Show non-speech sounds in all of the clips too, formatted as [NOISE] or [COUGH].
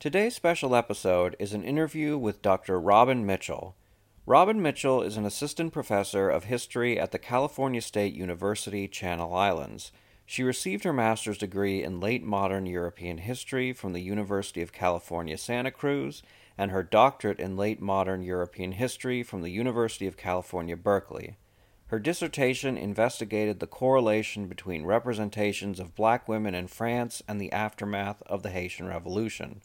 Today's special episode is an interview with Dr. Robin Mitchell. Robin Mitchell is an assistant professor of history at the California State University, Channel Islands. She received her master's degree in late modern European history from the University of California, Santa Cruz, and her doctorate in late modern European history from the University of California, Berkeley. Her dissertation investigated the correlation between representations of black women in France and the aftermath of the Haitian Revolution.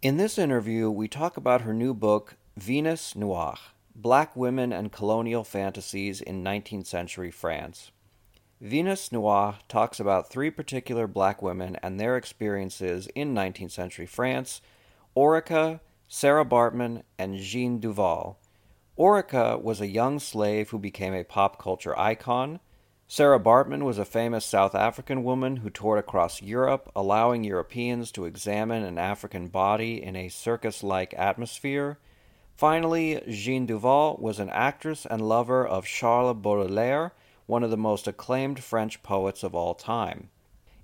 In this interview, we talk about her new book, Venus Noire Black Women and Colonial Fantasies in 19th Century France. Venus Noire talks about three particular black women and their experiences in 19th century France Ourika, Sarah Baartmann, and Jeanne Duval. Ourika was a young slave who became a pop culture icon. Sarah Baartmann was a famous South African woman who toured across Europe, allowing Europeans to examine an African body in a circus like atmosphere. Finally, Jeanne Duval was an actress and lover of Charles Baudelaire, one of the most acclaimed French poets of all time.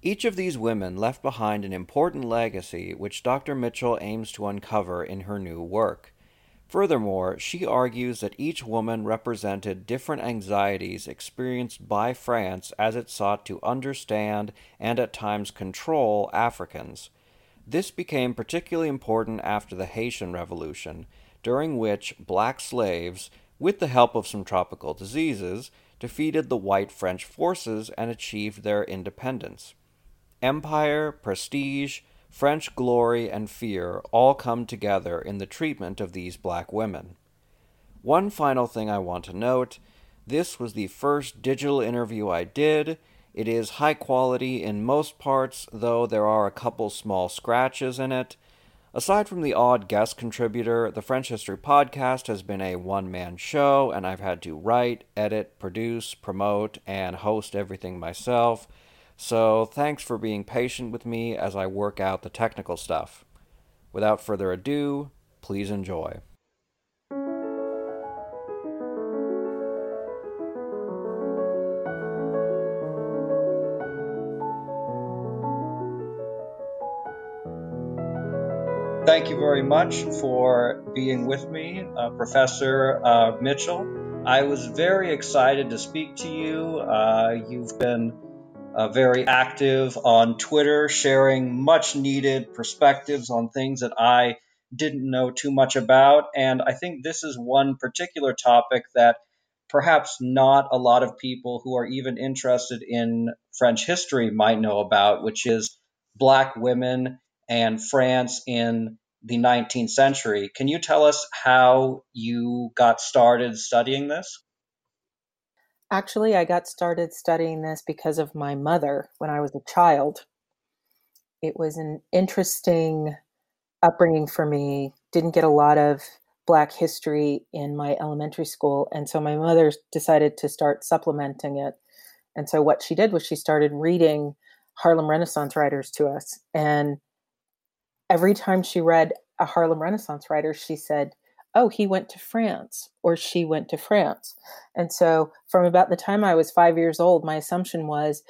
Each of these women left behind an important legacy which Dr. Mitchell aims to uncover in her new work. Furthermore, she argues that each woman represented different anxieties experienced by France as it sought to understand and at times control Africans. This became particularly important after the Haitian Revolution, during which black slaves, with the help of some tropical diseases, defeated the white French forces and achieved their independence. Empire, prestige, French glory and fear all come together in the treatment of these black women. One final thing I want to note this was the first digital interview I did. It is high quality in most parts, though there are a couple small scratches in it. Aside from the odd guest contributor, the French History Podcast has been a one man show, and I've had to write, edit, produce, promote, and host everything myself. So thanks for being patient with me as I work out the technical stuff. Without further ado, please enjoy. Thank you very much for being with me, uh, Professor uh, Mitchell. I was very excited to speak to you. Uh, you've been uh, very active on Twitter, sharing much needed perspectives on things that I didn't know too much about. And I think this is one particular topic that perhaps not a lot of people who are even interested in French history might know about, which is Black women and France in the 19th century. Can you tell us how you got started studying this? Actually, I got started studying this because of my mother when I was a child. It was an interesting upbringing for me. Didn't get a lot of Black history in my elementary school. And so my mother decided to start supplementing it. And so what she did was she started reading Harlem Renaissance writers to us. And every time she read a Harlem Renaissance writer, she said, oh, he went to France or she went to France. And so from about the time I was five years old, my assumption was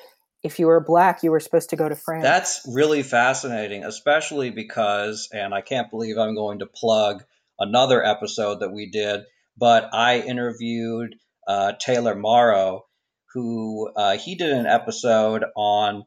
if you were black, you were supposed to go to France. That's really fascinating, especially because, and I can't believe I'm going to plug another episode that we did, but I interviewed uh, Taylor Morrow, who uh, he did an episode on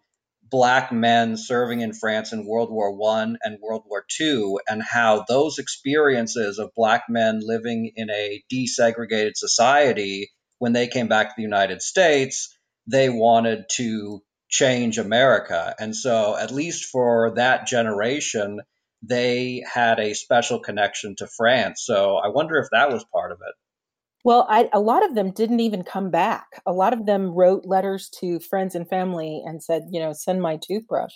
black men serving in France in World War One and World War Two, and how those experiences of black men living in a desegregated society, when they came back to the United States, they wanted to change America. And so, at least for that generation, they had a special connection to France. So, I wonder if that was part of it. Well, I, a lot of them didn't even come back. A lot of them wrote letters to friends and family and said, you know, send my toothbrush.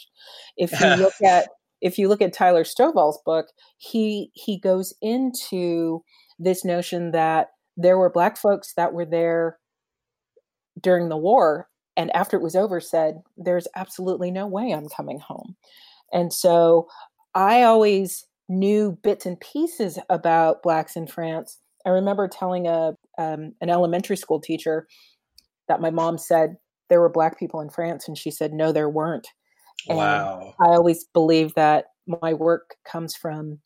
If you look [LAUGHS] at if you look at Tyler Stovall's book, he he goes into this notion that there were black folks that were there during the war and after it was over said there's absolutely no way i'm coming home and so i always knew bits and pieces about blacks in france i remember telling a um, an elementary school teacher that my mom said there were black people in france and she said no there weren't. And wow. I always believe that my work comes from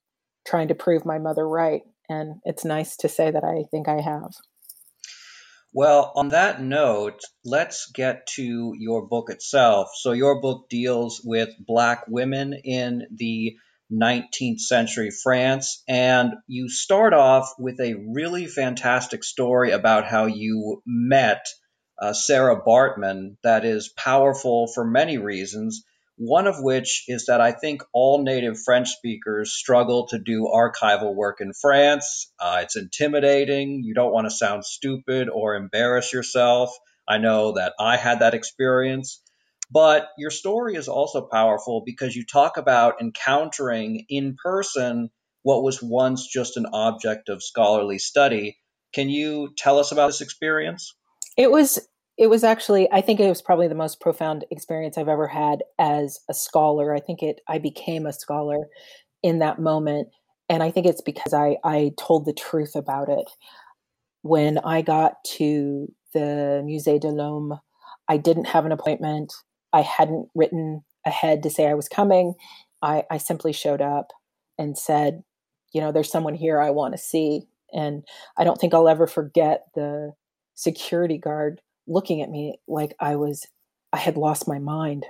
trying to prove my mother right and it's nice to say that i think i have. Well, on that note, let's get to your book itself. So, your book deals with Black women in the 19th century France, and you start off with a really fantastic story about how you met uh, Sarah Baartmann that is powerful for many reasons. One of which is that I think all native French speakers struggle to do archival work in France. Uh, it's intimidating. You don't want to sound stupid or embarrass yourself. I know that I had that experience. But your story is also powerful because you talk about encountering in person what was once just an object of scholarly study. Can you tell us about this experience? It was it was actually i think it was probably the most profound experience i've ever had as a scholar i think it i became a scholar in that moment and i think it's because i i told the truth about it when i got to the musée de l'homme i didn't have an appointment i hadn't written ahead to say i was coming i i simply showed up and said you know there's someone here i want to see and i don't think i'll ever forget the security guard looking at me like I was, I had lost my mind.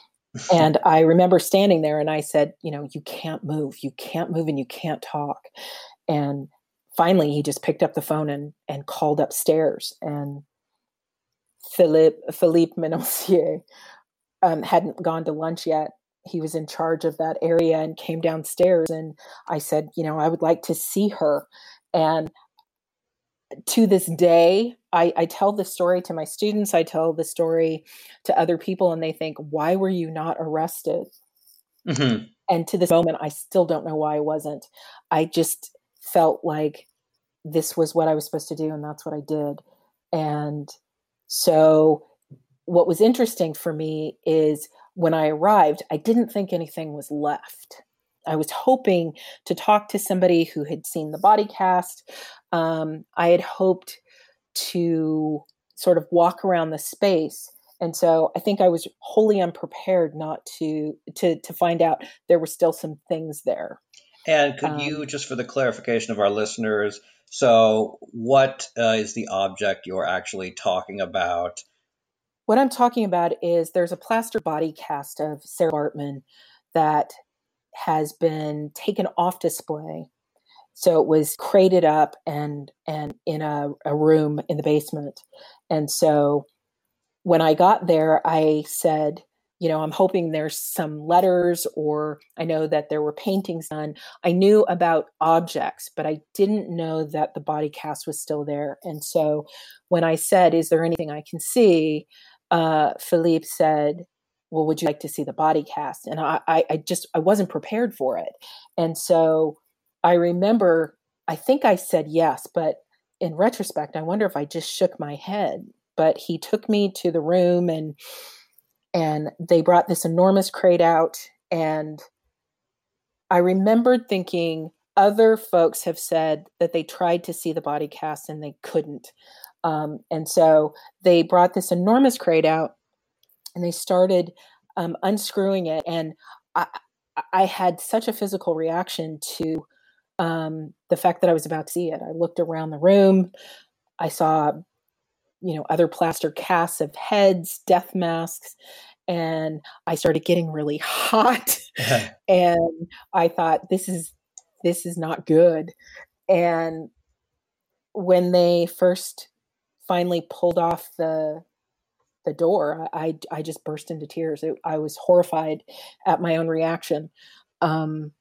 [LAUGHS] and I remember standing there and I said, you know, you can't move, you can't move and you can't talk. And finally he just picked up the phone and, and called upstairs and Philippe, Philippe Mennecier um, hadn't gone to lunch yet. He was in charge of that area and came downstairs and I said, you know, I would like to see her. And to this day, I, I tell the story to my students, I tell the story to other people, and they think, why were you not arrested? Mm-hmm. And to this moment, I still don't know why I wasn't. I just felt like this was what I was supposed to do, and that's what I did. And so, what was interesting for me is when I arrived, I didn't think anything was left. I was hoping to talk to somebody who had seen the body cast. Um, I had hoped to sort of walk around the space and so i think i was wholly unprepared not to to to find out there were still some things there and could um, you just for the clarification of our listeners so what uh, is the object you're actually talking about what i'm talking about is there's a plaster body cast of sarah baartman that has been taken off display so it was crated up and and in a, a room in the basement. And so when I got there, I said, you know, I'm hoping there's some letters, or I know that there were paintings done. I knew about objects, but I didn't know that the body cast was still there. And so when I said, Is there anything I can see? Uh, Philippe said, Well, would you like to see the body cast? And I, I, I just, I wasn't prepared for it. And so I remember, I think I said yes, but in retrospect, I wonder if I just shook my head. But he took me to the room and and they brought this enormous crate out and I remembered thinking other folks have said that they tried to see the body cast and they couldn't. Um, and so they brought this enormous crate out and they started um, unscrewing it. And I, I had such a physical reaction to um, the fact that I was about to see it. I looked around the room. I saw, you know, other plaster casts of heads, death masks, and I started getting really [LAUGHS] hot. [LAUGHS] and I thought, this is this is not good. And when they first finally pulled off the the door, I I just burst into tears. It, I was horrified at my own reaction. Um,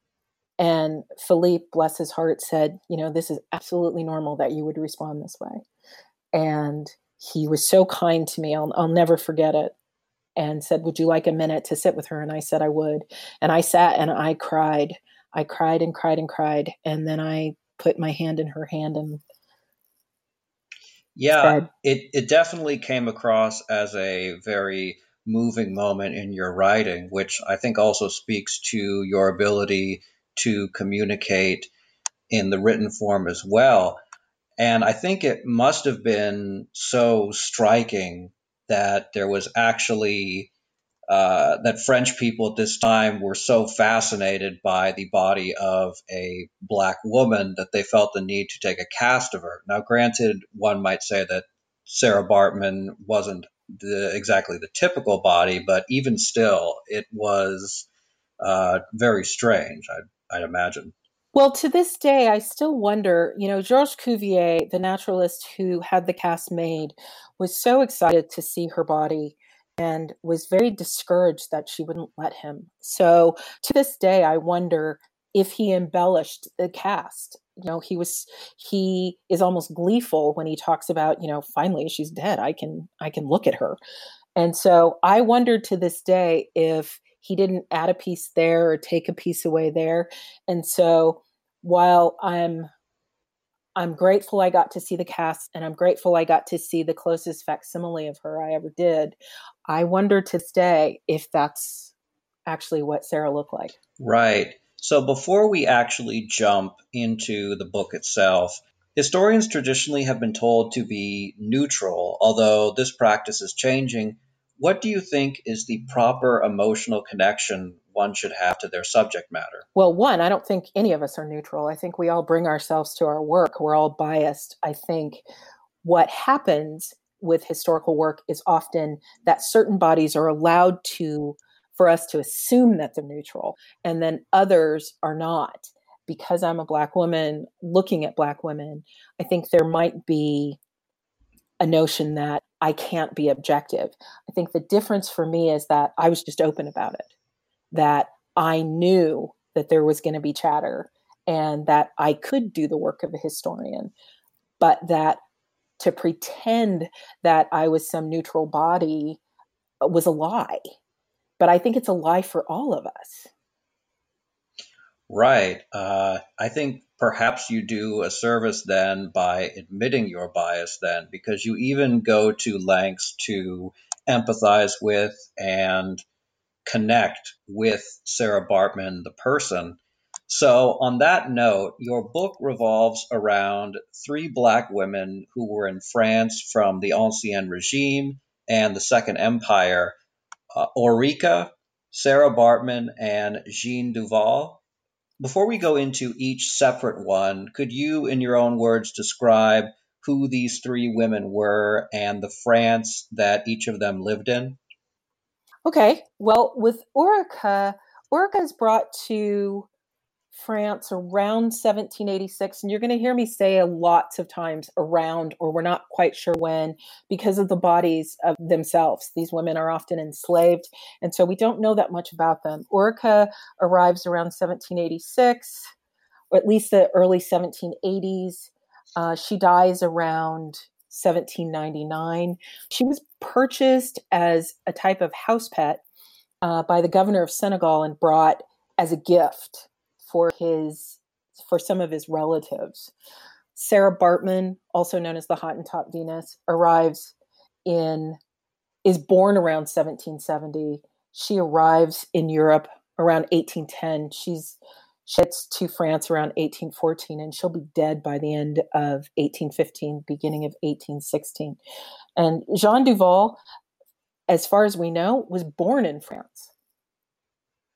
and Philippe, bless his heart, said, you know, this is absolutely normal that you would respond this way. And he was so kind to me. I'll, I'll never forget it. and said, Would you like a minute to sit with her? And I said, I would. And I sat and I cried. I cried and cried and cried. And then I put my hand in her hand and yeah, it, it definitely came across as a very moving moment in your writing, which I think also speaks to your ability to communicate in the written form as well. And I think it must have been so striking that there was actually uh, that French people at this time were so fascinated by the body of a black woman that they felt the need to take a cast of her. Now, granted, one might say that Sarah Baartmann wasn't the, exactly the typical body, but even still, it was uh, very strange, I'd, I'd imagine. Well, to this day, I still wonder. You know, Georges Cuvier, the naturalist who had the cast made, was so excited to see her body and was very discouraged that she wouldn't let him. So to this day, I wonder if he embellished the cast. You know, he was he is almost gleeful when he talks about, you know, finally she's dead. I can I can look at her. And so I wonder to this day if he didn't add a piece there or take a piece away there. And so while I'm I'm grateful I got to see the cast and I'm grateful I got to see the closest facsimile of her I ever did. I wonder to day if that's actually what Sarah looked like. Right. So before we actually jump into the book itself, historians traditionally have been told to be neutral, although this practice is changing what do you think is the proper emotional connection one should have to their subject matter? Well, one, I don't think any of us are neutral. I think we all bring ourselves to our work. We're all biased. I think what happens with historical work is often that certain bodies are allowed to for us to assume that they're neutral and then others are not because i'm a black woman looking at black women i think there might be a notion that I can't be objective. I think the difference for me is that I was just open about it, that I knew that there was going to be chatter and that I could do the work of a historian, but that to pretend that I was some neutral body was a lie. But I think it's a lie for all of us. Right. Uh, I think perhaps you do a service then by admitting your bias then because you even go to lengths to empathize with and connect with Sarah Baartmann, the person. So, on that note, your book revolves around three black women who were in France from the Ancien Regime and the Second Empire uh, Sarah Baartmann, and Jeanne Duval. Before we go into each separate one, could you, in your own words, describe who these three women were and the France that each of them lived in? Okay. Well, with Ourika, Ourika is brought to France around 1786. And you're going to hear me say a lots of times around, or we're not quite sure when, because of the bodies of themselves. These women are often enslaved. And so we don't know that much about them. Ourika arrives around 1786, or at least the early 1780s. Uh, she dies around 1799. She was purchased as a type of house pet uh, by the governor of Senegal and brought as a gift for his for some of his relatives. Sarah Baartmann, also known as the Hottentot Venus, arrives in is born around 1770. She arrives in Europe around 1810. She's she gets to France around 1814 and she'll be dead by the end of 1815, beginning of 1816. And Jeanne Duval, as far as we know, was born in France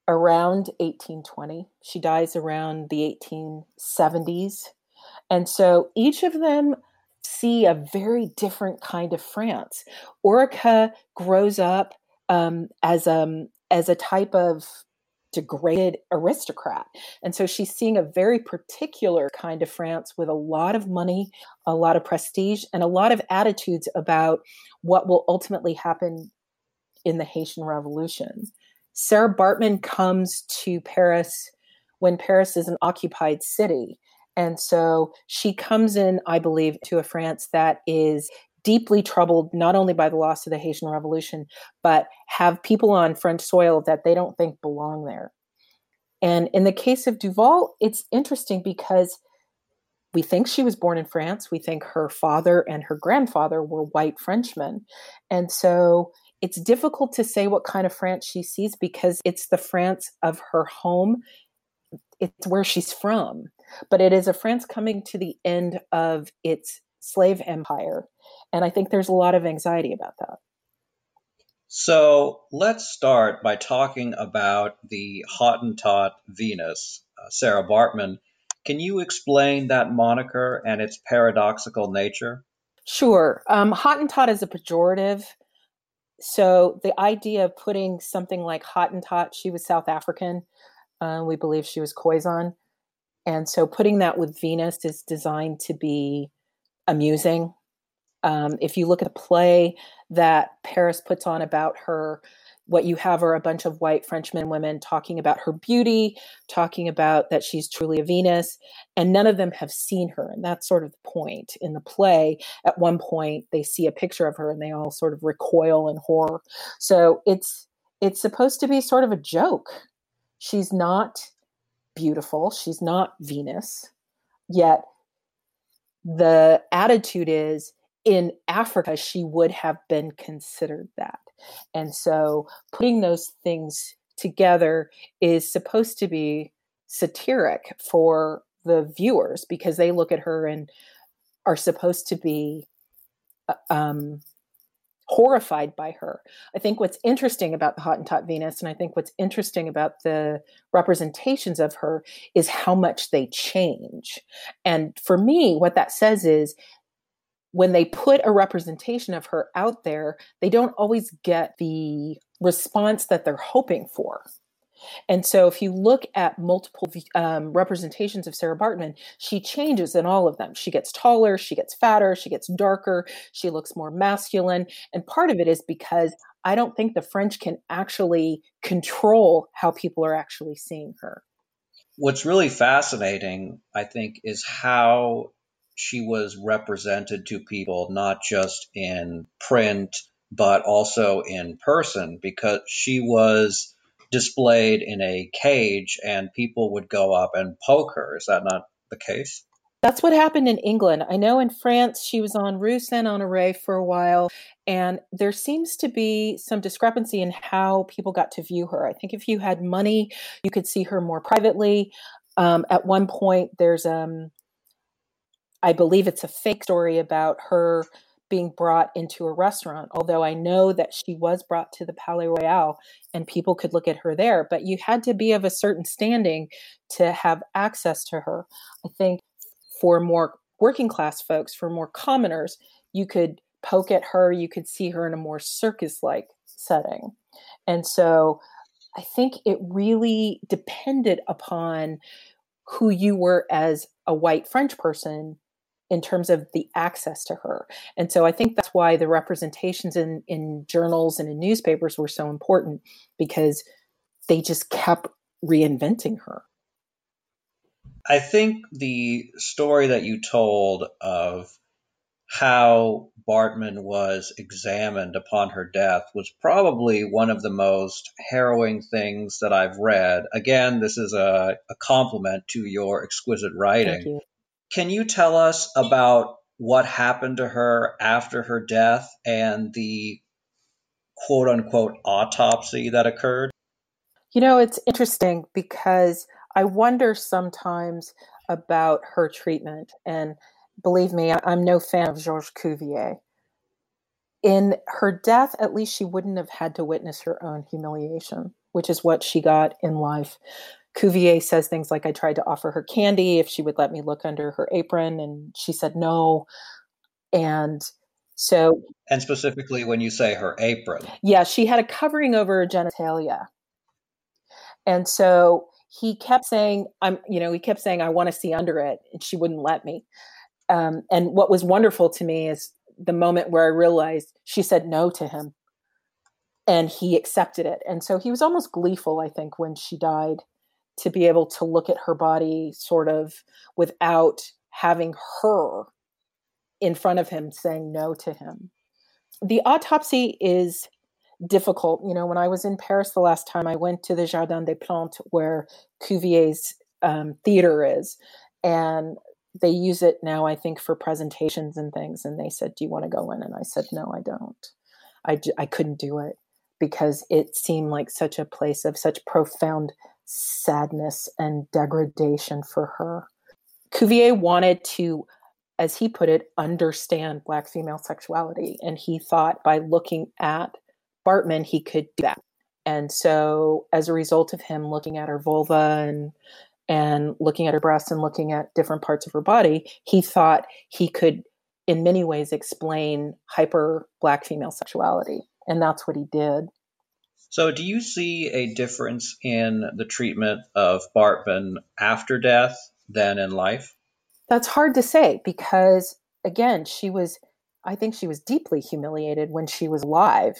around 1820. She dies around the 1870s. And so each of them see a very different kind of France. Ourika grows up um, as, um, as a type of degraded aristocrat. And so she's seeing a very particular kind of France with a lot of money, a lot of prestige, and a lot of attitudes about what will ultimately happen in the Haitian Revolution. Sarah Baartmann comes to Paris when Paris is an occupied city. And so she comes in, I believe, to a France that is deeply troubled not only by the loss of the Haitian Revolution, but have people on French soil that they don't think belong there. And in the case of Duval, it's interesting because we think she was born in France. We think her father and her grandfather were white Frenchmen. And so it's difficult to say what kind of France she sees because it's the France of her home. It's where she's from. But it is a France coming to the end of its slave empire. And I think there's a lot of anxiety about that. So let's start by talking about the Hottentot Venus, uh, Sarah Baartmann. Can you explain that moniker and its paradoxical nature? Sure. Um, Hottentot is a pejorative. So the idea of putting something like Hottentot, she was South African. Uh, we believe she was Khoisan. And so putting that with Venus is designed to be amusing. Um, if you look at the play that Paris puts on about her, what you have are a bunch of white Frenchmen women talking about her beauty, talking about that she's truly a Venus, and none of them have seen her. And that's sort of the point. In the play, at one point, they see a picture of her and they all sort of recoil in horror. So it's it's supposed to be sort of a joke. She's not beautiful, she's not Venus, yet the attitude is in Africa, she would have been considered that. And so putting those things together is supposed to be satiric for the viewers because they look at her and are supposed to be uh, um, horrified by her. I think what's interesting about the Hottentot Venus, and I think what's interesting about the representations of her, is how much they change. And for me, what that says is when they put a representation of her out there, they don't always get the response that they're hoping for. And so, if you look at multiple um, representations of Sarah Baartmann, she changes in all of them. She gets taller, she gets fatter, she gets darker, she looks more masculine. And part of it is because I don't think the French can actually control how people are actually seeing her. What's really fascinating, I think, is how she was represented to people, not just in print, but also in person, because she was displayed in a cage and people would go up and poke her. Is that not the case? That's what happened in England. I know in France she was on Rue Saint Honore for a while, and there seems to be some discrepancy in how people got to view her. I think if you had money, you could see her more privately. Um, at one point, there's um, I believe it's a fake story about her being brought into a restaurant, although I know that she was brought to the Palais Royal and people could look at her there. But you had to be of a certain standing to have access to her. I think for more working class folks, for more commoners, you could poke at her, you could see her in a more circus like setting. And so I think it really depended upon who you were as a white French person in terms of the access to her. And so I think that's why the representations in, in journals and in newspapers were so important because they just kept reinventing her. I think the story that you told of how Baartmann was examined upon her death was probably one of the most harrowing things that I've read. Again, this is a, a compliment to your exquisite writing. Can you tell us about what happened to her after her death and the quote unquote autopsy that occurred? You know, it's interesting because I wonder sometimes about her treatment. And believe me, I'm no fan of Georges Cuvier. In her death, at least she wouldn't have had to witness her own humiliation, which is what she got in life. Cuvier says things like, I tried to offer her candy if she would let me look under her apron, and she said no. And so. And specifically when you say her apron. Yeah, she had a covering over her genitalia. And so he kept saying, I'm, you know, he kept saying, I want to see under it. And she wouldn't let me. Um, and what was wonderful to me is the moment where I realized she said no to him and he accepted it. And so he was almost gleeful, I think, when she died to be able to look at her body sort of without having her in front of him saying no to him. The autopsy is difficult. You know, when I was in Paris the last time, I went to the Jardin des Plantes where Cuvier's um, theater is, and they use it now, I think, for presentations and things. And they said, "Do you want to go in?" And I said, "No, I don't. I I couldn't do it because it seemed like such a place of such profound sadness and degradation for her." Cuvier wanted to as he put it, understand Black female sexuality. And he thought by looking at Baartmann, he could do that. And so, as a result of him looking at her vulva and and looking at her breasts and looking at different parts of her body, he thought he could, in many ways, explain hyper Black female sexuality. And that's what he did. So, do you see a difference in the treatment of Baartmann after death than in life? That's hard to say because, again, she was, I think she was deeply humiliated when she was alive.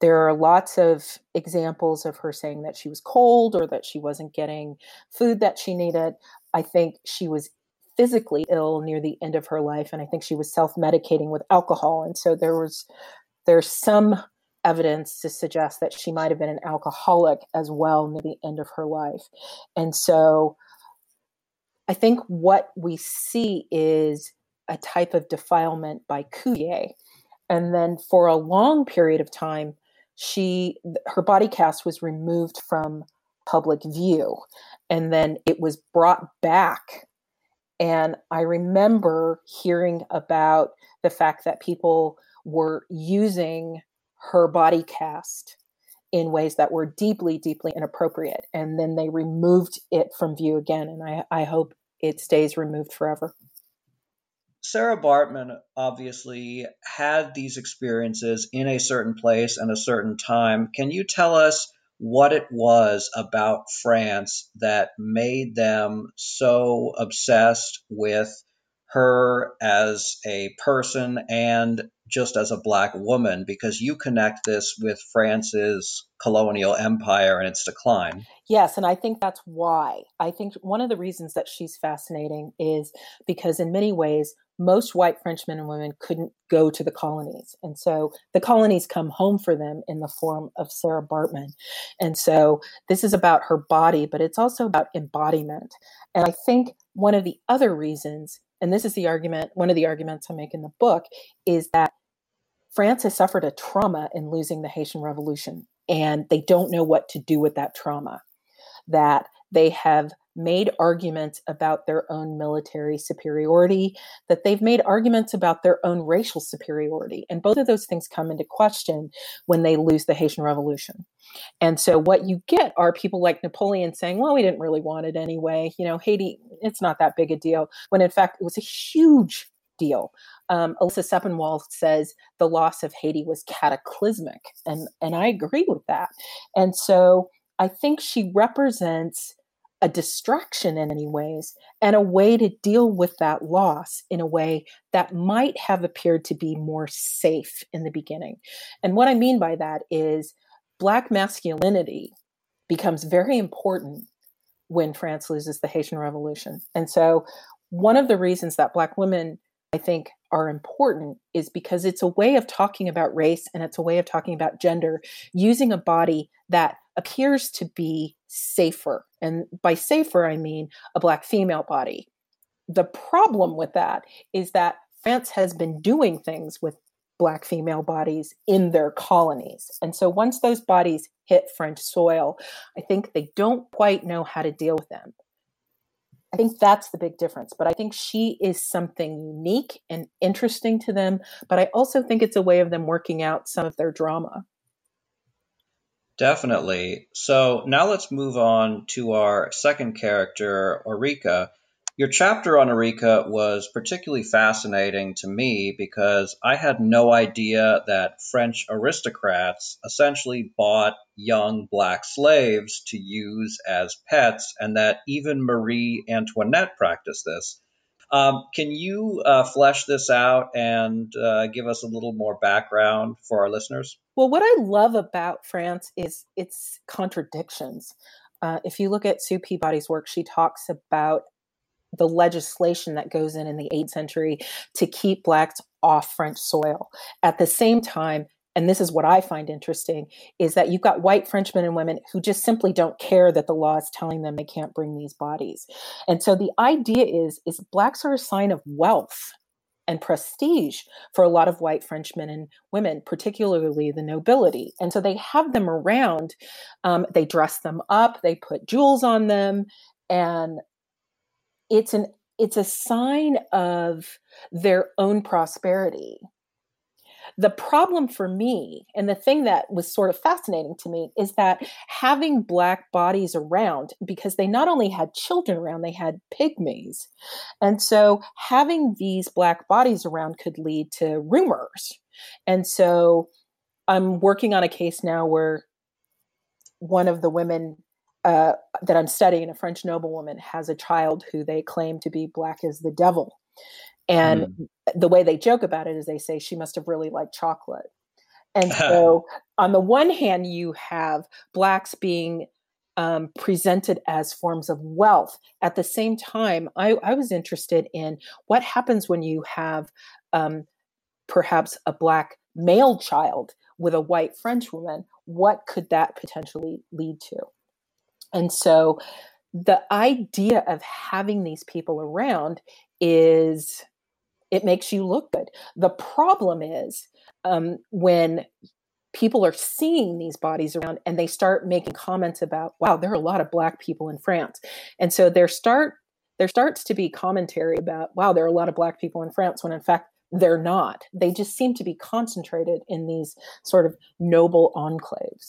There are lots of examples of her saying that she was cold or that she wasn't getting food that she needed. I think she was physically ill near the end of her life and I think she was self-medicating with alcohol and so there was there's some evidence to suggest that she might have been an alcoholic as well near the end of her life. And so I think what we see is a type of defilement by Cuvier. And then for a long period of time, she her body cast was removed from public view and then it was brought back and i remember hearing about the fact that people were using her body cast in ways that were deeply deeply inappropriate and then they removed it from view again and i, I hope it stays removed forever Sarah Baartmann obviously had these experiences in a certain place and a certain time. Can you tell us what it was about France that made them so obsessed with her as a person and just as a black woman because you connect this with France's colonial empire and its decline. Yes, and I think that's why. I think one of the reasons that she's fascinating is because in many ways most white French men and women couldn't go to the colonies. And so the colonies come home for them in the form of Sarah Baartmann. And so this is about her body, but it's also about embodiment. And I think one of the other reasons, and this is the argument, one of the arguments I make in the book, is that France has suffered a trauma in losing the Haitian Revolution, and they don't know what to do with that trauma. That they have made arguments about their own military superiority, that they've made arguments about their own racial superiority. And both of those things come into question when they lose the Haitian Revolution. And so what you get are people like Napoleon saying, well, we didn't really want it anyway. You know, Haiti, it's not that big a deal. When in fact, it was a huge deal. Um, Alyssa Sepinwall says the loss of Haiti was cataclysmic. And, and I agree with that. And so I think she represents a distraction in many ways and a way to deal with that loss in a way that might have appeared to be more safe in the beginning. And what I mean by that is Black masculinity becomes very important when France loses the Haitian Revolution. And so, one of the reasons that Black women, I think, are important is because it's a way of talking about race and it's a way of talking about gender using a body that appears to be safer. And by safer, I mean a Black female body. The problem with that is that France has been doing things with Black female bodies in their colonies. And so once those bodies hit French soil, I think they don't quite know how to deal with them. I think that's the big difference. But I think she is something unique and interesting to them. But I also think it's a way of them working out some of their drama. Definitely. So now let's move on to our second character, Ourika. Your chapter on Ourika was particularly fascinating to me because I had no idea that French aristocrats essentially bought young black slaves to use as pets, and that even Marie Antoinette practiced this. Um, can you uh, flesh this out and uh, give us a little more background for our listeners? Well, what I love about France is its contradictions. Uh, if you look at Sue Peabody's work, she talks about the legislation that goes in in the 8th century to keep blacks off French soil. At the same time, and this is what I find interesting, is that you've got white Frenchmen and women who just simply don't care that the law is telling them they can't bring these bodies. And so the idea is, is blacks are a sign of wealth and prestige for a lot of white Frenchmen and women, particularly the nobility. And so they have them around. Um, they dress them up. They put jewels on them, and it's an it's a sign of their own prosperity the problem for me, and the thing that was sort of fascinating to me, is that having Black bodies around, because they not only had children around, they had pygmies. And so having these Black bodies around could lead to rumors. And so I'm working on a case now where one of the women uh, that I'm studying, a French noblewoman, has a child who they claim to be black as the devil. And mm. the way they joke about it is they say she must have really liked chocolate. And [LAUGHS] so, on the one hand, you have blacks being um, presented as forms of wealth. At the same time, I, I was interested in what happens when you have um, perhaps a black male child with a white French woman. What could that potentially lead to? And so, the idea of having these people around is it makes you look good. The problem is um, when people are seeing these bodies around and they start making comments about, wow, there are a lot of black people in France. And so there start there starts to be commentary about, wow, there are a lot of black people in France when in fact they're not. They just seem to be concentrated in these sort of noble enclaves.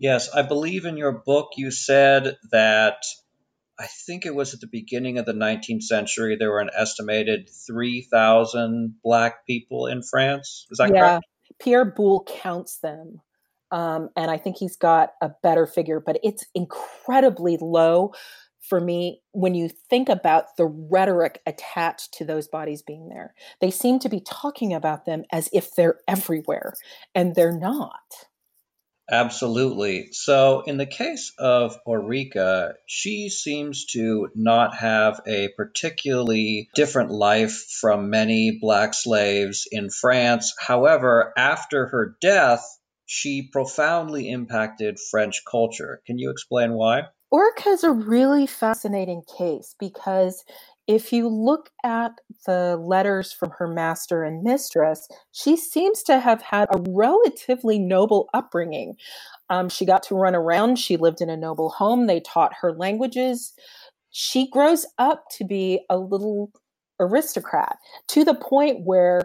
Yes, I believe in your book you said that I think it was at the beginning of the 19th century, there were an estimated 3,000 black people in France. Is that yeah, correct? Pierre Boulle counts them. Um, and I think he's got a better figure, but it's incredibly low for me when you think about the rhetoric attached to those bodies being there. They seem to be talking about them as if they're everywhere, and they're not. Absolutely. So, in the case of Ourika, she seems to not have a particularly different life from many black slaves in France. However, after her death, she profoundly impacted French culture. Can you explain why? Ulrika is a really fascinating case because if you look at the letters from her master and mistress, she seems to have had a relatively noble upbringing. Um, she got to run around, she lived in a noble home, they taught her languages. She grows up to be a little aristocrat to the point where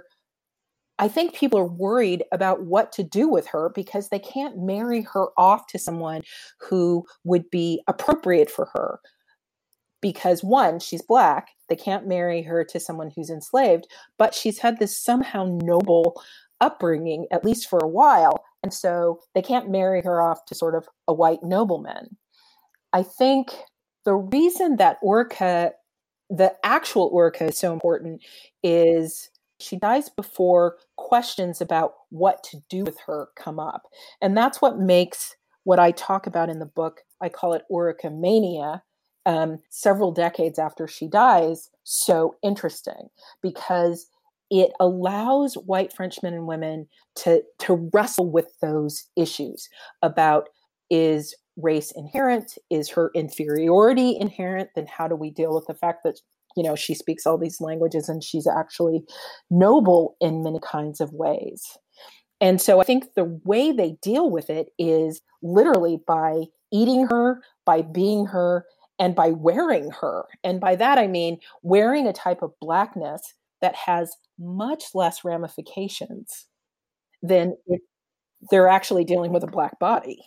I think people are worried about what to do with her because they can't marry her off to someone who would be appropriate for her, because one, she's black. They can't marry her to someone who's enslaved, but she's had this somehow noble upbringing, at least for a while. And so they can't marry her off to sort of a white nobleman. I think the reason that Ourika, the actual Ourika, is so important is she dies before questions about what to do with her come up. And that's what makes what I talk about in the book, I call it Ourika mania, um, several decades after she dies so interesting because it allows white Frenchmen and women to to wrestle with those issues about is race inherent? Is her inferiority inherent? Then how do we deal with the fact that you know she speaks all these languages and she's actually noble in many kinds of ways? And so i think the way they deal with it is literally by eating her by being her and by wearing her. And by that, I mean wearing a type of blackness that has much less ramifications than if they're actually dealing with a black body.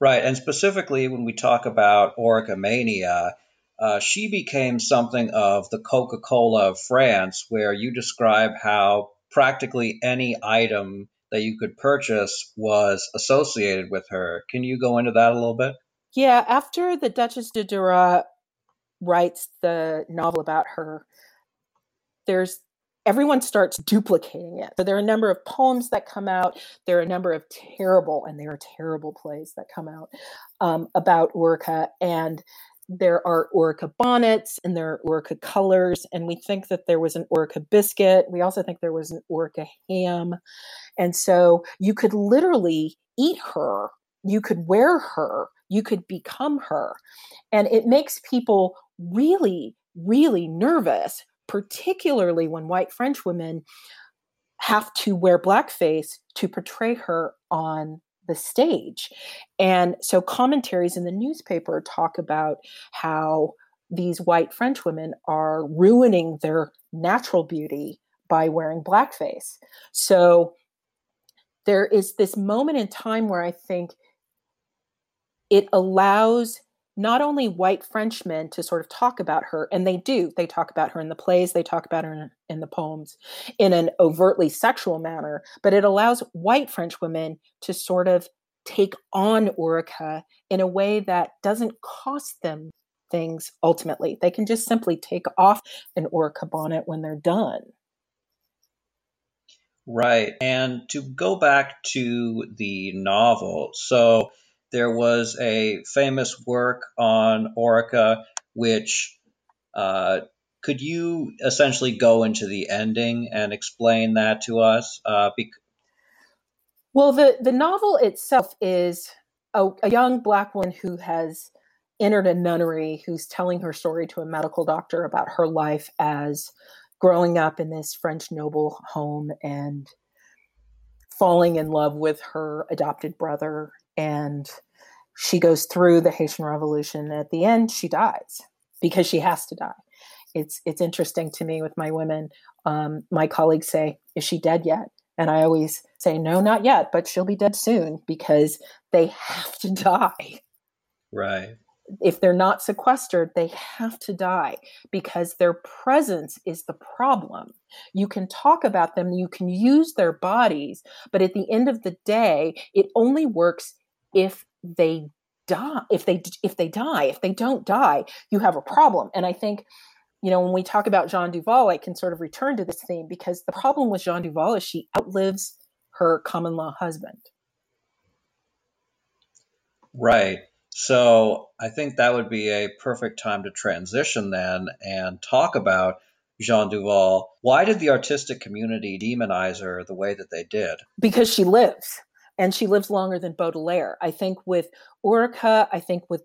Right. And specifically, when we talk about Ourika mania, uh, she became something of the Coca Cola of France, where you describe how practically any item that you could purchase was associated with her. Can you go into that a little bit? Yeah, after the Duchess de Duras writes the novel about her, there's everyone starts duplicating it. So there are a number of poems that come out. There are a number of terrible, and there are terrible plays that come out um, about Ourika. And there are Ourika bonnets and there are Ourika colors. And we think that there was an Ourika biscuit. We also think there was an Ourika ham. And so you could literally eat her, you could wear her, you could become her. And it makes people really, really nervous, particularly when white French women have to wear blackface to portray her on the stage. And so commentaries in the newspaper talk about how these white French women are ruining their natural beauty by wearing blackface. So there is this moment in time where I think it allows not only white Frenchmen to sort of talk about her, and they do, they talk about her in the plays, they talk about her in, in, the poems in an overtly sexual manner, but it allows white French women to sort of take on Ourika in a way that doesn't cost them things ultimately. They can just simply take off an Ourika bonnet when they're done. Right. And to go back to the novel, so there was a famous work on Ourika, which uh, could you essentially go into the ending and explain that to us? Uh, well, the, the novel itself is a, a young black woman who has entered a nunnery who's telling her story to a medical doctor about her life as growing up in this French noble home and falling in love with her adopted brother and she goes through the Haitian Revolution. At the end, she dies because she has to die. It's it's interesting to me with my women. Um, my colleagues say, "Is she dead yet?" And I always say, "No, not yet, but she'll be dead soon because they have to die." Right. If they're not sequestered, they have to die because their presence is the problem. You can talk about them, you can use their bodies, but at the end of the day, it only works if they die if they if they die if they don't die you have a problem and i think you know when we talk about jeanne duval i can sort of return to this theme because the problem with jeanne duval is she outlives her common law husband right so i think that would be a perfect time to transition then and talk about Jeanne Duval. Why did the artistic community demonize her the way that they did? Because she lives and she lives longer than Baudelaire. I think with Ourika, I think with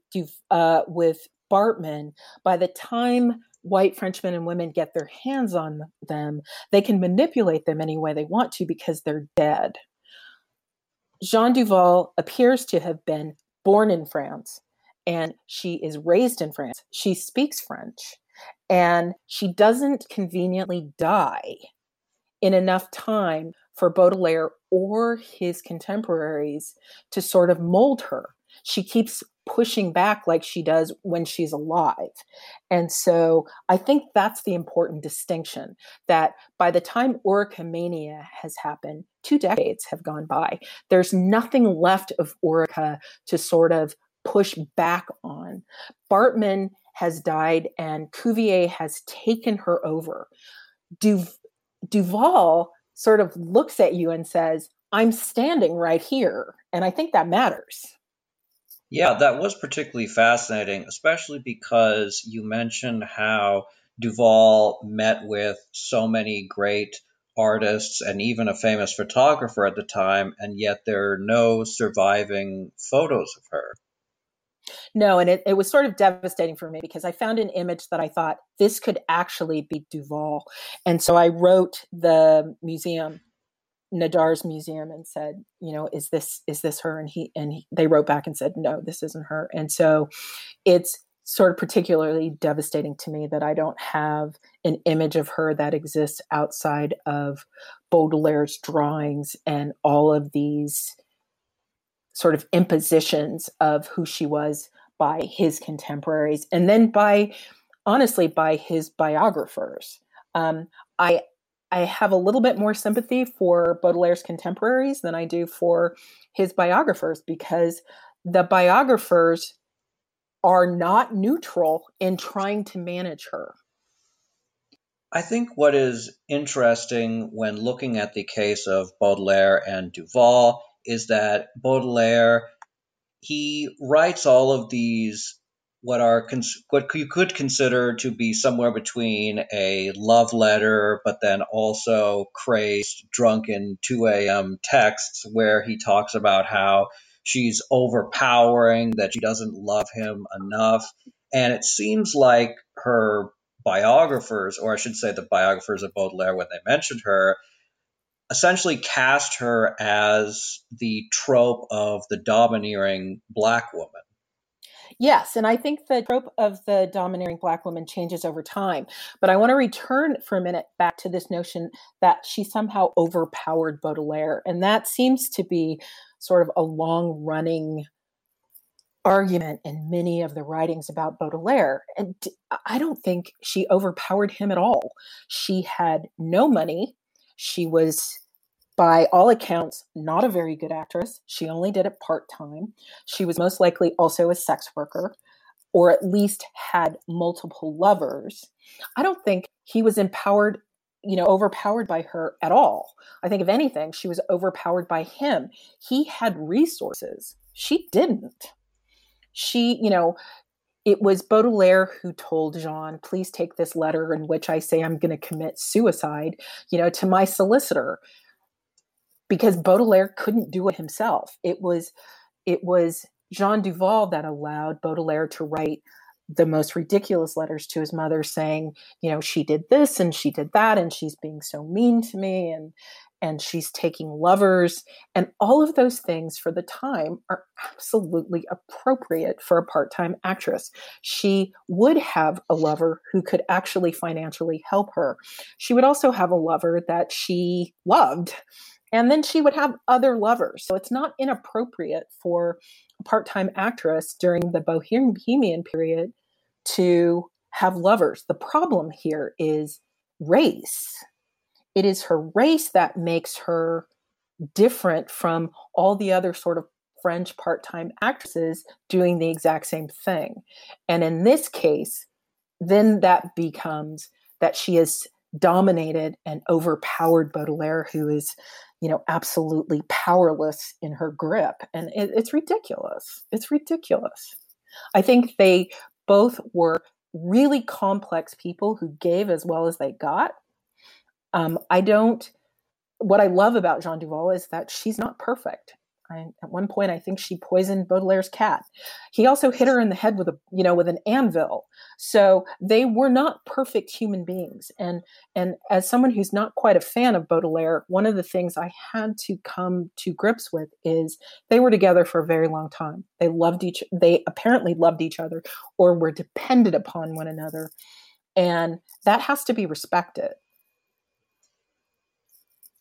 uh, with Baartmann, by the time white Frenchmen and women get their hands on them, they can manipulate them any way they want to because they're dead. Jeanne Duval appears to have been born in France and she is raised in France. She speaks French and she doesn't conveniently die in enough time for Baudelaire or his contemporaries to sort of mold her. She keeps pushing back like she does when she's alive. And so I think that's the important distinction that by the time Ourika mania has happened, two decades have gone by. There's nothing left of Ourika to sort of push back on. Baartmann has died and Cuvier has taken her over. Du- Duval sort of looks at you and says, I'm standing right here. And I think that matters. Yeah, that was particularly fascinating, especially because you mentioned how Duval met with so many great artists and even a famous photographer at the time, and yet there are no surviving photos of her. No, and it, it was sort of devastating for me because I found an image that I thought this could actually be Duval. And so I wrote the museum, Nadar's museum, and said, you know, is this is this her? And he and he, they wrote back and said, no, this isn't her. And so it's sort of particularly devastating to me that I don't have an image of her that exists outside of Baudelaire's drawings and all of these sort of impositions of who she was by his contemporaries and then by honestly by his biographers. Um, I I have a little bit more sympathy for Baudelaire's contemporaries than I do for his biographers because the biographers are not neutral in trying to manage her. I think what is interesting when looking at the case of Baudelaire and Duval is that Baudelaire he writes all of these what are what you could consider to be somewhere between a love letter, but then also crazed, drunken 2 a.m. texts where he talks about how she's overpowering, that she doesn't love him enough. And it seems like her biographers, or I should say the biographers of Baudelaire, when they mentioned her, essentially cast her as the trope of the domineering black woman. Yes, and I think the trope of the domineering black woman changes over time. But I want to return for a minute back to this notion that she somehow overpowered Baudelaire. And that seems to be sort of a long running argument in many of the writings about Baudelaire. And I don't think she overpowered him at all. She had no money. She was by all accounts, not a very good actress. She only did it part time. She was most likely also a sex worker, or at least had multiple lovers. I don't think he was empowered, you know, overpowered by her at all. I think, if anything, she was overpowered by him. He had resources, she didn't. She, you know, it was Baudelaire who told Jeanne, please take this letter in which I say I'm going to commit suicide, you know, to my solicitor because Baudelaire couldn't do it himself. It was it was Jeanne Duval that allowed Baudelaire to write the most ridiculous letters to his mother saying, you know, she did this and she did that and she's being so mean to me and and she's taking lovers and all of those things for the time are absolutely appropriate for a part-time actress. She would have a lover who could actually financially help her. She would also have a lover that she loved and then she would have other lovers. So it's not inappropriate for a part time actress during the Bohemian period to have lovers. The problem here is race. It is her race that makes her different from all the other sort of French part time actresses doing the exact same thing. And in this case, then that becomes that she has dominated and overpowered Baudelaire, who is you know, absolutely powerless in her grip. And it, it's ridiculous. It's ridiculous. I think they both were really complex people who gave as well as they got. Um, I don't, what I love about Jeanne Duval is that she's not perfect. I, at one point, I think she poisoned Baudelaire's cat. He also hit her in the head with a, you know, with an anvil. So they were not perfect human beings. And and as someone who's not quite a fan of Baudelaire, one of the things I had to come to grips with is they were together for a very long time. They loved each. They apparently loved each other, or were dependent upon one another, and that has to be respected.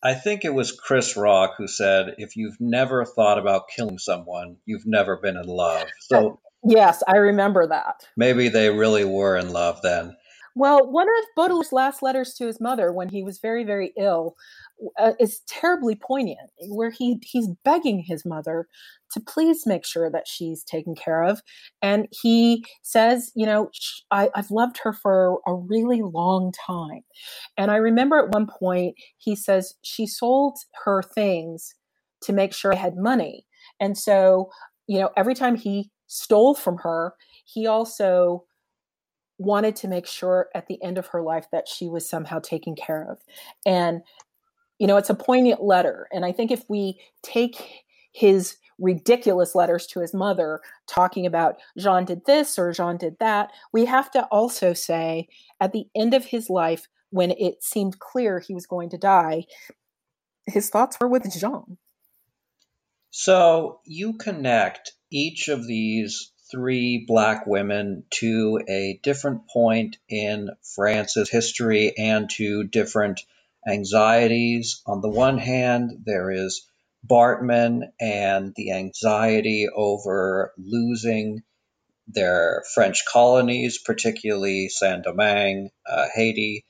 I think it was Chris Rock who said, "If you've never thought about killing someone, you've never been in love." So yes, I remember that. Maybe they really were in love then. Well, one of Baudelaire's last letters to his mother when he was very, very ill uh, is terribly poignant, where he he's begging his mother to please make sure that she's taken care of, and he says, you know, I, I've loved her for a really long time, and I remember at one point he says she sold her things to make sure I had money, and so you know every time he stole from her, he also wanted to make sure at the end of her life that she was somehow taken care of. And, you know, it's a poignant letter. And I think if we take his ridiculous letters to his mother talking about Jeanne did this or Jeanne did that, we have to also say at the end of his life, when it seemed clear he was going to die, his thoughts were with Jeanne. So you connect each of these three black women to a different point in France's history and to different anxieties. On the one hand, there is Baartmann and the anxiety over losing their French colonies, particularly Saint Domingue, uh, Haiti.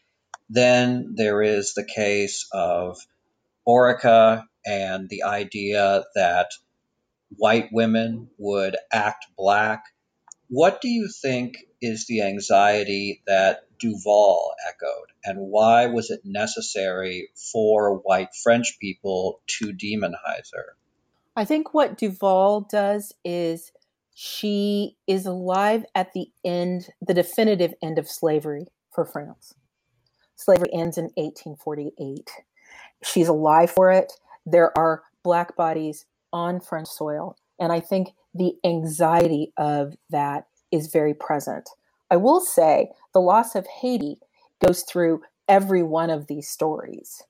Then there is the case of Ourika and the idea that white women would act black. What do you think is the anxiety that Duval echoed, and why was it necessary for white French people to demonize her? I think what Duval does is she is alive at the end, the definitive end of slavery for France. Slavery ends in 1848. She's alive for it. There are black bodies on French soil. And I think the anxiety of that is very present. I will say the loss of Haiti goes through every one of these stories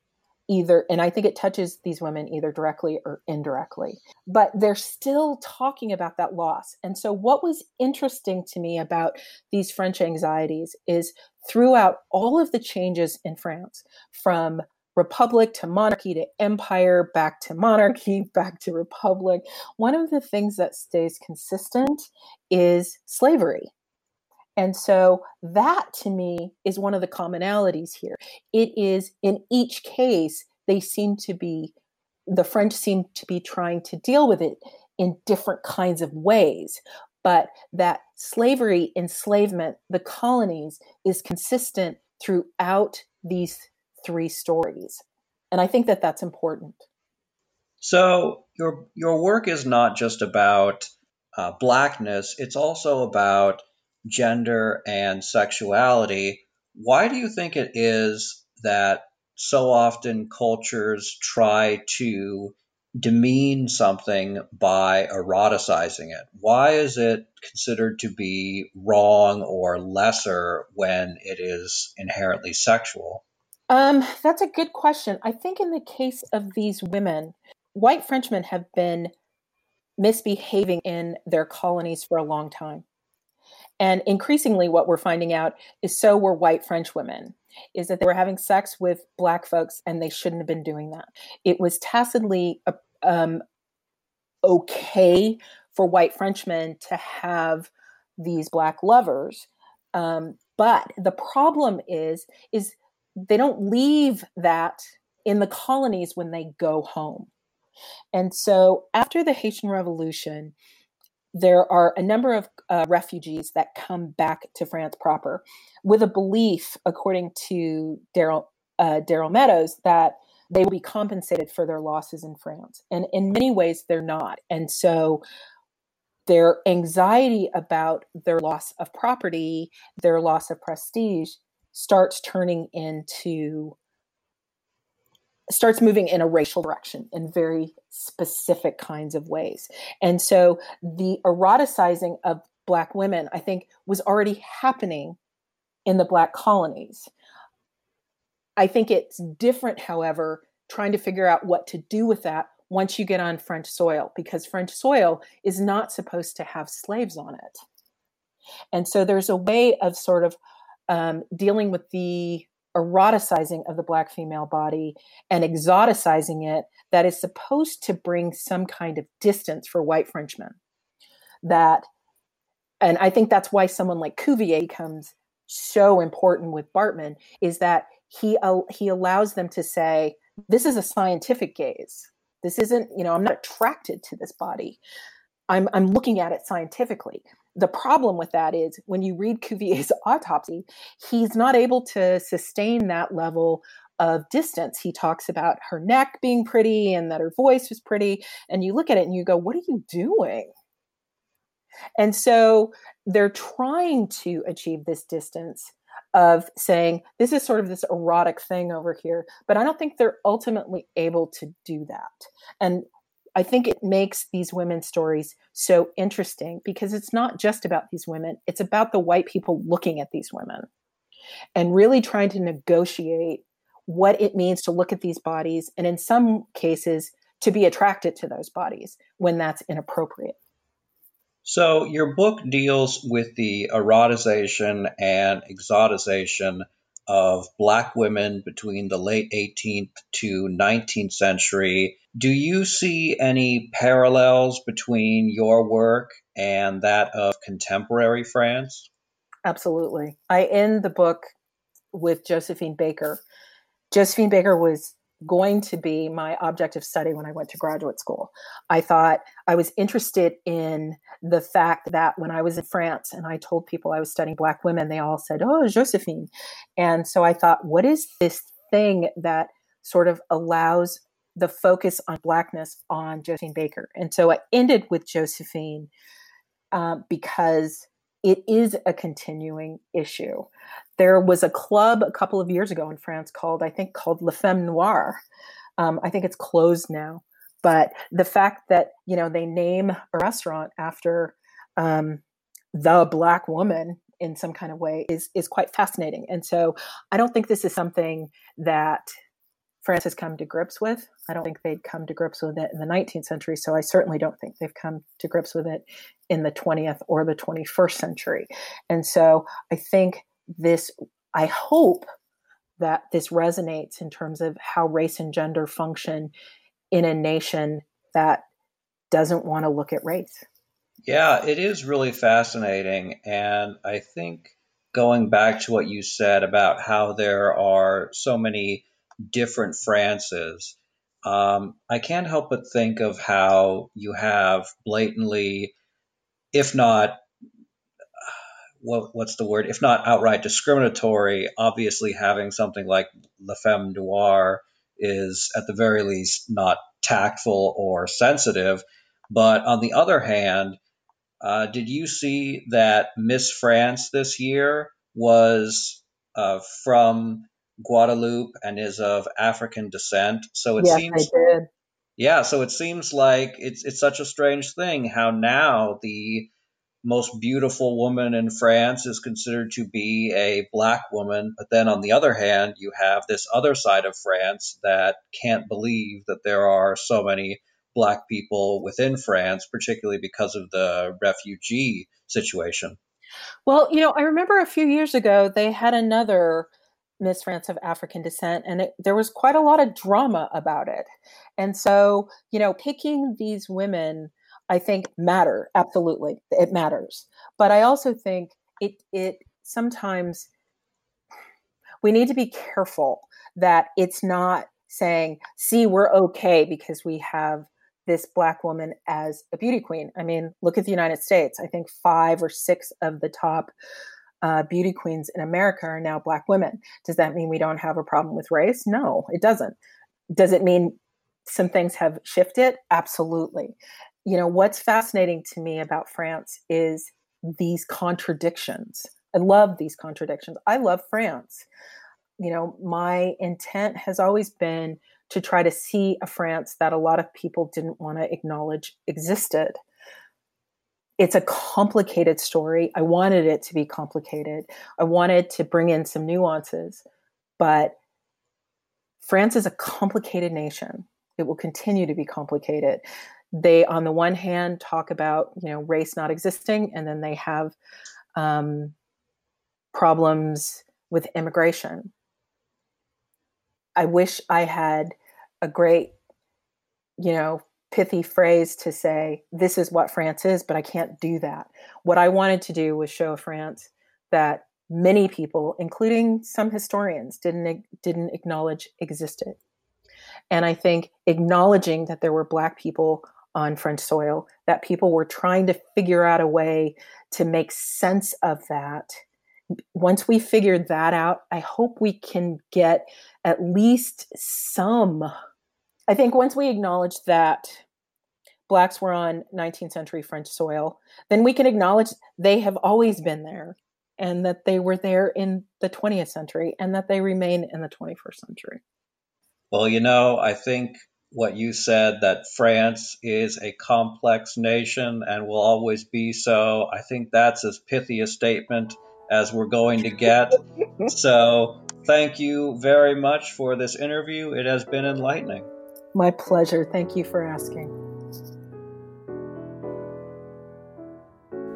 either and i think it touches these women either directly or indirectly but they're still talking about that loss and so what was interesting to me about these french anxieties is throughout all of the changes in france from republic to monarchy to empire back to monarchy [LAUGHS] back to republic one of the things that stays consistent is slavery and so that to me is one of the commonalities here. It is in each case, they seem to be, the French seem to be trying to deal with it in different kinds of ways. But that slavery, enslavement, the colonies is consistent throughout these three stories. And I think that that's important. So your your work is not just about uh, blackness; it's also about gender and sexuality. Why do you think it is that so often cultures try to demean something by eroticizing it? Why is it considered to be wrong or lesser when it is inherently sexual? Um, that's a good question. I think in the case of these women, white Frenchmen have been misbehaving in their colonies for a long time. And increasingly, what we're finding out is so were white French women, is that they were having sex with black folks and they shouldn't have been doing that. It was tacitly uh, um, okay for white Frenchmen to have these black lovers. Um, but the problem is, is they don't leave that in the colonies when they go home. And so after the Haitian Revolution, there are a number of uh, refugees that come back to France proper with a belief, according to Darrell uh, Darrell Meadows, that they will be compensated for their losses in France. And in many ways, they're not. And so their anxiety about their loss of property, their loss of prestige, starts turning into starts moving in a racial direction in very specific kinds of ways. And so the eroticizing of Black women, I think, was already happening in the Black colonies. I think it's different, however, trying to figure out what to do with that once you get on French soil, because French soil is not supposed to have slaves on it. And so there's a way of sort of um, dealing with the eroticizing of the black female body and exoticizing it that is supposed to bring some kind of distance for white Frenchmen. That, and I think that's why someone like Cuvier comes so important with Baartmann is that he uh, he allows them to say this is a scientific gaze. This isn't, you know, I'm not attracted to this body. I'm I'm looking at it scientifically the problem with that is when you read Cuvier's [LAUGHS] autopsy, he's not able to sustain that level of distance. He talks about her neck being pretty and that her voice was pretty. And you look at it and you go, What are you doing? And so they're trying to achieve this distance of saying, This is sort of this erotic thing over here. But I don't think they're ultimately able to do that. And I think it makes these women's stories so interesting because it's not just about these women, it's about the white people looking at these women and really trying to negotiate what it means to look at these bodies and in some cases to be attracted to those bodies when that's inappropriate. So, your book deals with the eroticization and exotization of Black women between the late 18th to 19th century. Do you see any parallels between your work and that of contemporary France? Absolutely. I end the book with Josephine Baker. Josephine Baker was going to be my object of study when I went to graduate school. I thought I was interested in the fact that when I was in France and I told people I was studying Black women, they all said, Oh, Josephine. And so I thought, what is this thing that sort of allows the focus on Blackness on Josephine Baker? And so I ended with Josephine um, because it is a continuing issue. There was a club a couple of years ago in France called, I think, called La Femme Noire. Um, I think it's closed now. But the fact that you know they name a restaurant after um, the black woman in some kind of way is is quite fascinating. And so I don't think this is something that France has come to grips with. I don't think they'd come to grips with it in the 19th century, so I certainly don't think they've come to grips with it in the 20th or the 21st century. And so I think this, I hope that this resonates in terms of how race and gender function in a nation that doesn't want to look at race. Yeah, it is really fascinating. And I think going back to what you said about how there are so many different Frances, um, I can't help but think of how you have blatantly, if not what, what's the word? If not outright discriminatory, obviously having something like La Femme Noire is at the very least not tactful or sensitive. But on the other hand, uh, did you see that Miss France this year was uh, from Guadeloupe and is of African descent. So it yes, seems I did. Yeah, so it seems like it's it's such a strange thing how now the most beautiful woman in France is considered to be a black woman, but then on the other hand, you have this other side of France that can't believe that there are so many black people within France, particularly because of the refugee situation. Well, you know, I remember a few years ago they had another Miss France of African descent, and it, there was quite a lot of drama about it. And so, you know, picking these women, I think, matter absolutely. It matters, but I also think it it sometimes we need to be careful that it's not saying, "See, we're okay because we have." This black woman as a beauty queen. I mean, look at the United States. I think five or six of the top uh, beauty queens in America are now Black women. Does that mean we don't have a problem with race? No, it doesn't. Does it mean some things have shifted? Absolutely. You know, what's fascinating to me about France is these contradictions. I love these contradictions. I love France. You know, my intent has always been to try to see a France that a lot of people didn't want to acknowledge existed it's a complicated story. I wanted it to be complicated. I wanted to bring in some nuances, but France is a complicated nation. It will continue to be complicated. They, on the one hand, talk about you know race not existing, and then they have um, problems with immigration. I wish I had a great, you know, pithy phrase to say this is what France is, but I can't do that. What I wanted to do was show France that many people, including some historians, didn't didn't acknowledge existed. And I think acknowledging that there were black people on French soil, that people were trying to figure out a way to make sense of that. Once we figured that out, I hope we can get at least some I think once we acknowledge that blacks were on 19th century French soil, then we can acknowledge they have always been there and that they were there in the 20th century and that they remain in the 21st century. Well, you know, I think what you said that France is a complex nation and will always be so. I think that's as pithy a statement as we're going to get. so, thank you very much for this interview. It has been enlightening. My pleasure. Thank you for asking.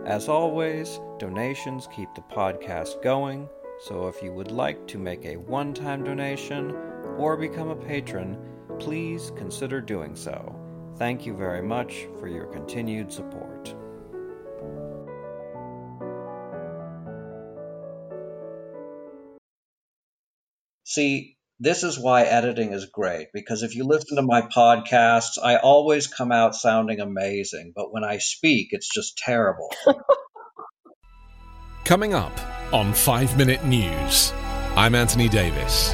As always, donations keep the podcast going, so if you would like to make a one time donation or become a patron, please consider doing so. Thank you very much for your continued support. See, this is why editing is great because if you listen to my podcasts, I always come out sounding amazing, but when I speak, it's just terrible. [LAUGHS] Coming up on 5 Minute News, I'm Anthony Davis.